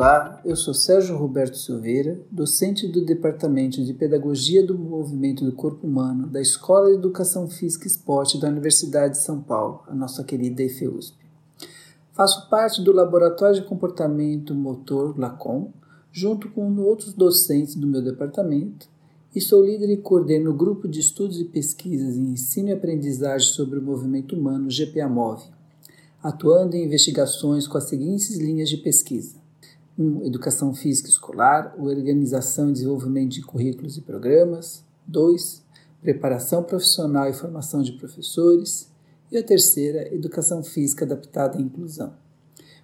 Olá, eu sou Sérgio Roberto Silveira, docente do Departamento de Pedagogia do Movimento do Corpo Humano da Escola de Educação Física e Esporte da Universidade de São Paulo, a nossa querida EFEUSP. Faço parte do Laboratório de Comportamento Motor LACOM, junto com outros docentes do meu departamento, e sou líder e coordeno o grupo de estudos e pesquisas em ensino e aprendizagem sobre o movimento humano GPAMOV, atuando em investigações com as seguintes linhas de pesquisa 1. Educação física escolar, organização e desenvolvimento de currículos e programas. 2. Preparação profissional e formação de professores. E a terceira, educação física adaptada à inclusão.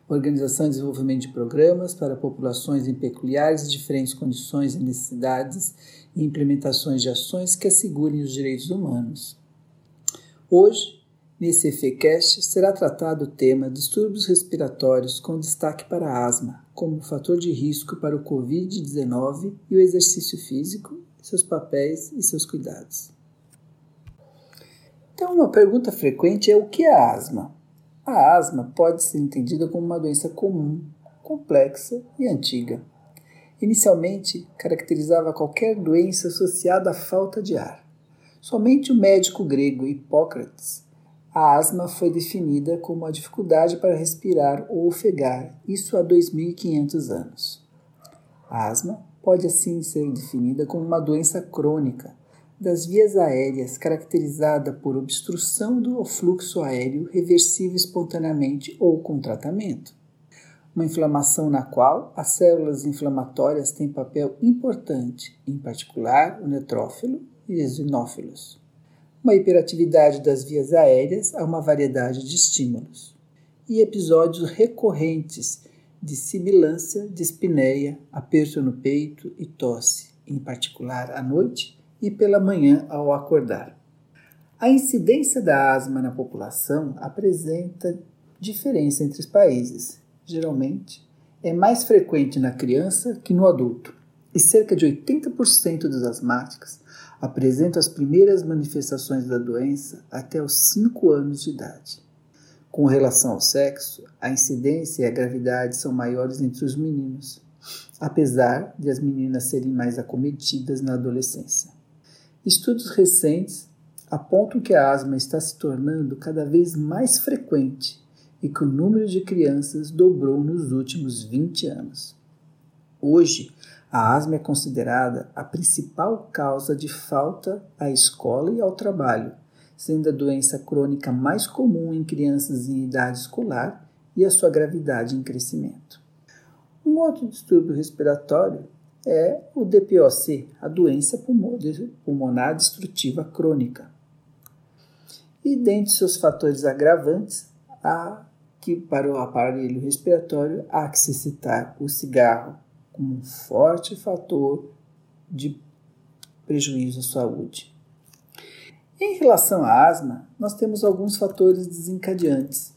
Organização e desenvolvimento de programas para populações em peculiares e diferentes condições e necessidades e implementações de ações que assegurem os direitos humanos. Hoje, Nesse EFECast será tratado o tema distúrbios respiratórios com destaque para a asma, como fator de risco para o Covid-19 e o exercício físico, seus papéis e seus cuidados. Então, uma pergunta frequente é o que é a asma? A asma pode ser entendida como uma doença comum, complexa e antiga. Inicialmente, caracterizava qualquer doença associada à falta de ar. Somente o médico grego Hipócrates a asma foi definida como a dificuldade para respirar ou ofegar, isso há 2.500 anos. A asma pode assim ser definida como uma doença crônica das vias aéreas caracterizada por obstrução do fluxo aéreo reversível espontaneamente ou com tratamento. Uma inflamação na qual as células inflamatórias têm papel importante, em particular o neutrófilo e os eosinófilos uma hiperatividade das vias aéreas a uma variedade de estímulos, e episódios recorrentes de sibilância, dispneia, aperto no peito e tosse, em particular à noite e pela manhã ao acordar. A incidência da asma na população apresenta diferença entre os países. Geralmente, é mais frequente na criança que no adulto, e cerca de 80% dos asmáticos apresentam as primeiras manifestações da doença até os 5 anos de idade. Com relação ao sexo, a incidência e a gravidade são maiores entre os meninos, apesar de as meninas serem mais acometidas na adolescência. Estudos recentes apontam que a asma está se tornando cada vez mais frequente e que o número de crianças dobrou nos últimos 20 anos. Hoje, a asma é considerada a principal causa de falta à escola e ao trabalho, sendo a doença crônica mais comum em crianças em idade escolar e a sua gravidade em crescimento. Um outro distúrbio respiratório é o DPOC, a doença pulmonar destrutiva crônica. E dentre seus fatores agravantes, há que para o aparelho respiratório há que se citar o cigarro, como um forte fator de prejuízo à saúde. Em relação à asma, nós temos alguns fatores desencadeantes.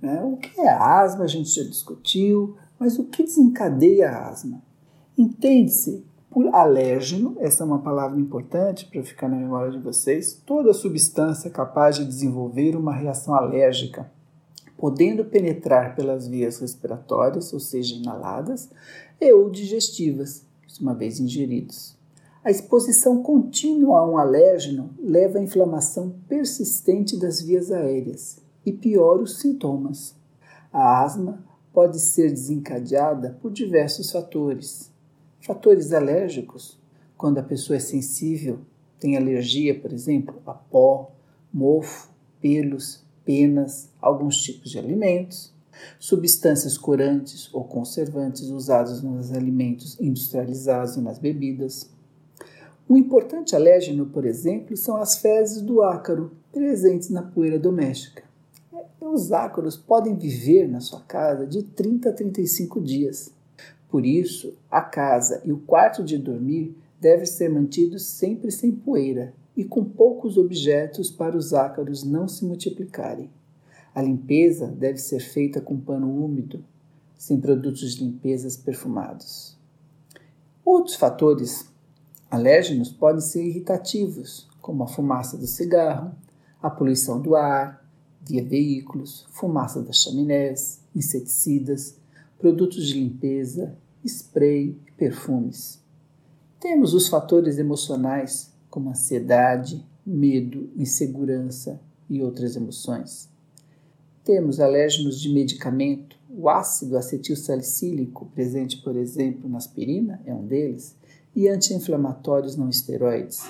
Né? O que é asma a gente já discutiu, mas o que desencadeia a asma? Entende-se por alérgeno, essa é uma palavra importante para ficar na memória de vocês, toda substância capaz de desenvolver uma reação alérgica podendo penetrar pelas vias respiratórias, ou seja, inaladas, e ou digestivas, uma vez ingeridos. A exposição contínua a um alérgeno leva à inflamação persistente das vias aéreas e piora os sintomas. A asma pode ser desencadeada por diversos fatores. Fatores alérgicos, quando a pessoa é sensível, tem alergia, por exemplo, a pó, mofo, pelos, penas, alguns tipos de alimentos, substâncias corantes ou conservantes usados nos alimentos industrializados e nas bebidas. Um importante alérgeno, por exemplo, são as fezes do ácaro, presentes na poeira doméstica. Os ácaros podem viver na sua casa de 30 a 35 dias. Por isso, a casa e o quarto de dormir devem ser mantidos sempre sem poeira e com poucos objetos para os ácaros não se multiplicarem. A limpeza deve ser feita com pano úmido, sem produtos de limpeza perfumados. Outros fatores alérgenos podem ser irritativos, como a fumaça do cigarro, a poluição do ar, via veículos, fumaça das chaminés, inseticidas, produtos de limpeza, spray e perfumes. Temos os fatores emocionais, como ansiedade, medo, insegurança e outras emoções. Temos alérgenos de medicamento, o ácido acetilsalicílico, presente, por exemplo, na aspirina, é um deles, e anti-inflamatórios não esteroides.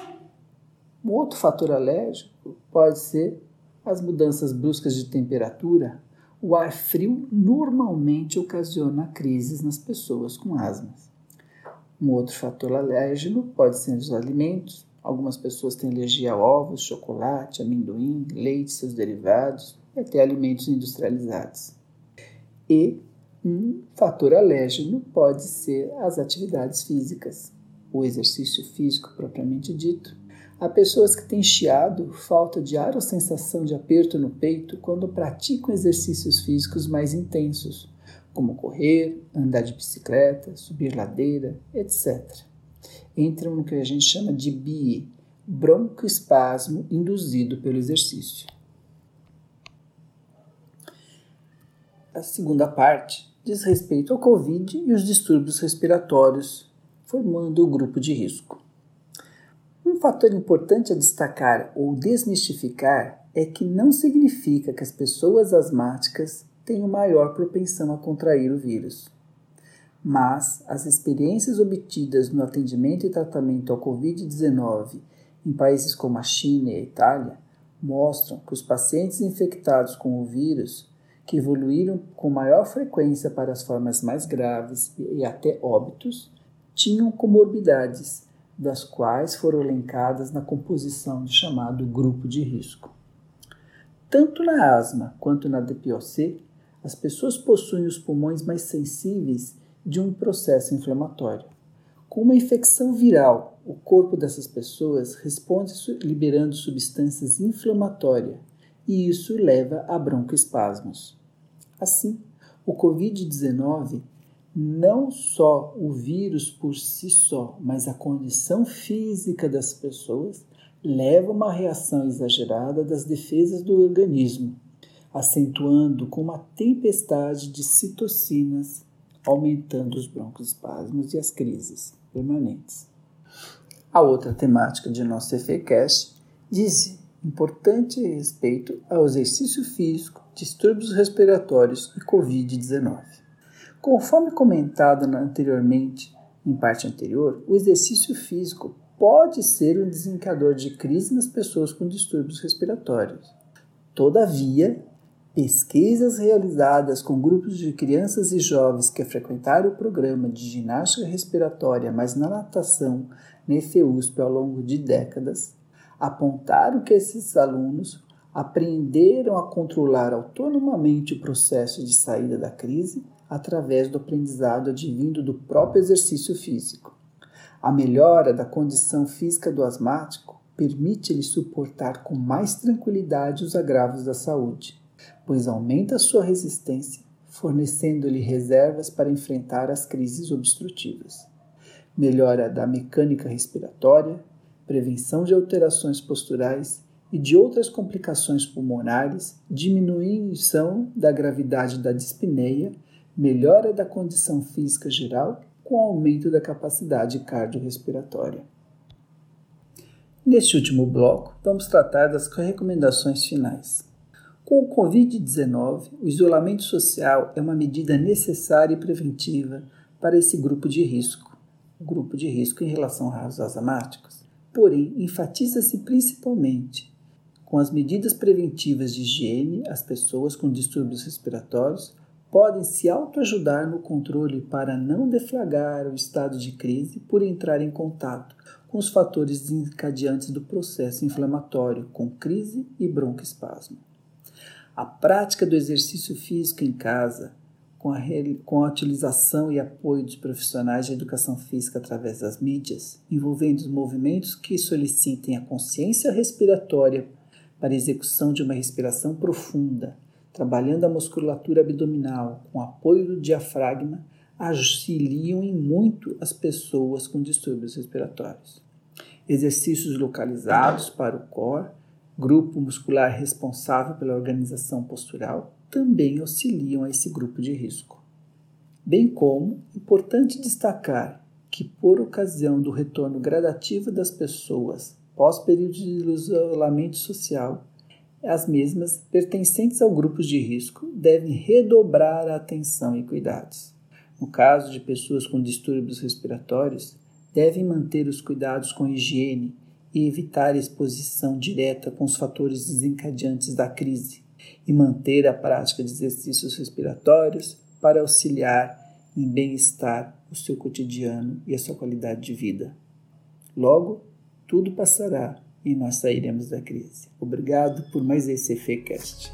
Um outro fator alérgico pode ser as mudanças bruscas de temperatura. O ar frio normalmente ocasiona crises nas pessoas com asma. Um outro fator alérgeno pode ser os alimentos. Algumas pessoas têm alergia a ovos, chocolate, amendoim, leite, seus derivados, até alimentos industrializados. E um fator alérgeno pode ser as atividades físicas, o exercício físico propriamente dito, Há pessoas que têm chiado, falta de ar ou sensação de aperto no peito quando praticam exercícios físicos mais intensos, como correr, andar de bicicleta, subir ladeira, etc. Entram no que a gente chama de BIE, broncoespasmo induzido pelo exercício. A segunda parte diz respeito ao Covid e os distúrbios respiratórios, formando o grupo de risco. Um fator importante a destacar ou desmistificar é que não significa que as pessoas asmáticas tenham maior propensão a contrair o vírus. Mas as experiências obtidas no atendimento e tratamento ao Covid-19 em países como a China e a Itália mostram que os pacientes infectados com o vírus, que evoluíram com maior frequência para as formas mais graves e até óbitos, tinham comorbidades das quais foram elencadas na composição do chamado grupo de risco. Tanto na asma quanto na DPOC, as pessoas possuem os pulmões mais sensíveis de um processo inflamatório. Com uma infecção viral, o corpo dessas pessoas responde liberando substâncias inflamatórias e isso leva a broncoespasmos. Assim, o Covid-19 não só o vírus por si só, mas a condição física das pessoas leva a uma reação exagerada das defesas do organismo, acentuando com uma tempestade de citocinas, aumentando os broncoespasmos e as crises permanentes. A outra temática de nosso EFECast diz importante respeito ao exercício físico, distúrbios respiratórios e Covid-19. Conforme comentado anteriormente, em parte anterior, o exercício físico pode ser um desencadeador de crise nas pessoas com distúrbios respiratórios. Todavia, pesquisas realizadas com grupos de crianças e jovens que frequentaram o programa de ginástica respiratória, mas na natação na EFEUSP ao longo de décadas, apontaram que esses alunos aprenderam a controlar autonomamente o processo de saída da crise através do aprendizado advindo do próprio exercício físico. A melhora da condição física do asmático permite-lhe suportar com mais tranquilidade os agravos da saúde, pois aumenta sua resistência, fornecendo-lhe reservas para enfrentar as crises obstrutivas. Melhora da mecânica respiratória, prevenção de alterações posturais e de outras complicações pulmonares, diminuição da gravidade da dispneia melhora da condição física geral com aumento da capacidade cardiorrespiratória. Neste último bloco, vamos tratar das recomendações finais. Com o Covid-19, o isolamento social é uma medida necessária e preventiva para esse grupo de risco, grupo de risco em relação aos asmáticos. Porém, enfatiza-se principalmente com as medidas preventivas de higiene às pessoas com distúrbios respiratórios, podem se autoajudar no controle para não deflagrar o estado de crise por entrar em contato com os fatores desencadeantes do processo inflamatório, com crise e broncoespasmo. A prática do exercício físico em casa, com a, com a utilização e apoio dos profissionais de educação física através das mídias, envolvendo os movimentos que solicitem a consciência respiratória para execução de uma respiração profunda, trabalhando a musculatura abdominal com apoio do diafragma, auxiliam em muito as pessoas com distúrbios respiratórios. Exercícios localizados para o core, grupo muscular responsável pela organização postural, também auxiliam a esse grupo de risco. Bem como importante destacar que, por ocasião do retorno gradativo das pessoas pós-período de isolamento social, as mesmas, pertencentes ao grupos de risco, devem redobrar a atenção e cuidados. No caso de pessoas com distúrbios respiratórios, devem manter os cuidados com higiene e evitar a exposição direta com os fatores desencadeantes da crise, e manter a prática de exercícios respiratórios para auxiliar em bem-estar o seu cotidiano e a sua qualidade de vida. Logo, tudo passará e nós sairemos da crise. Obrigado por mais esse EFECast.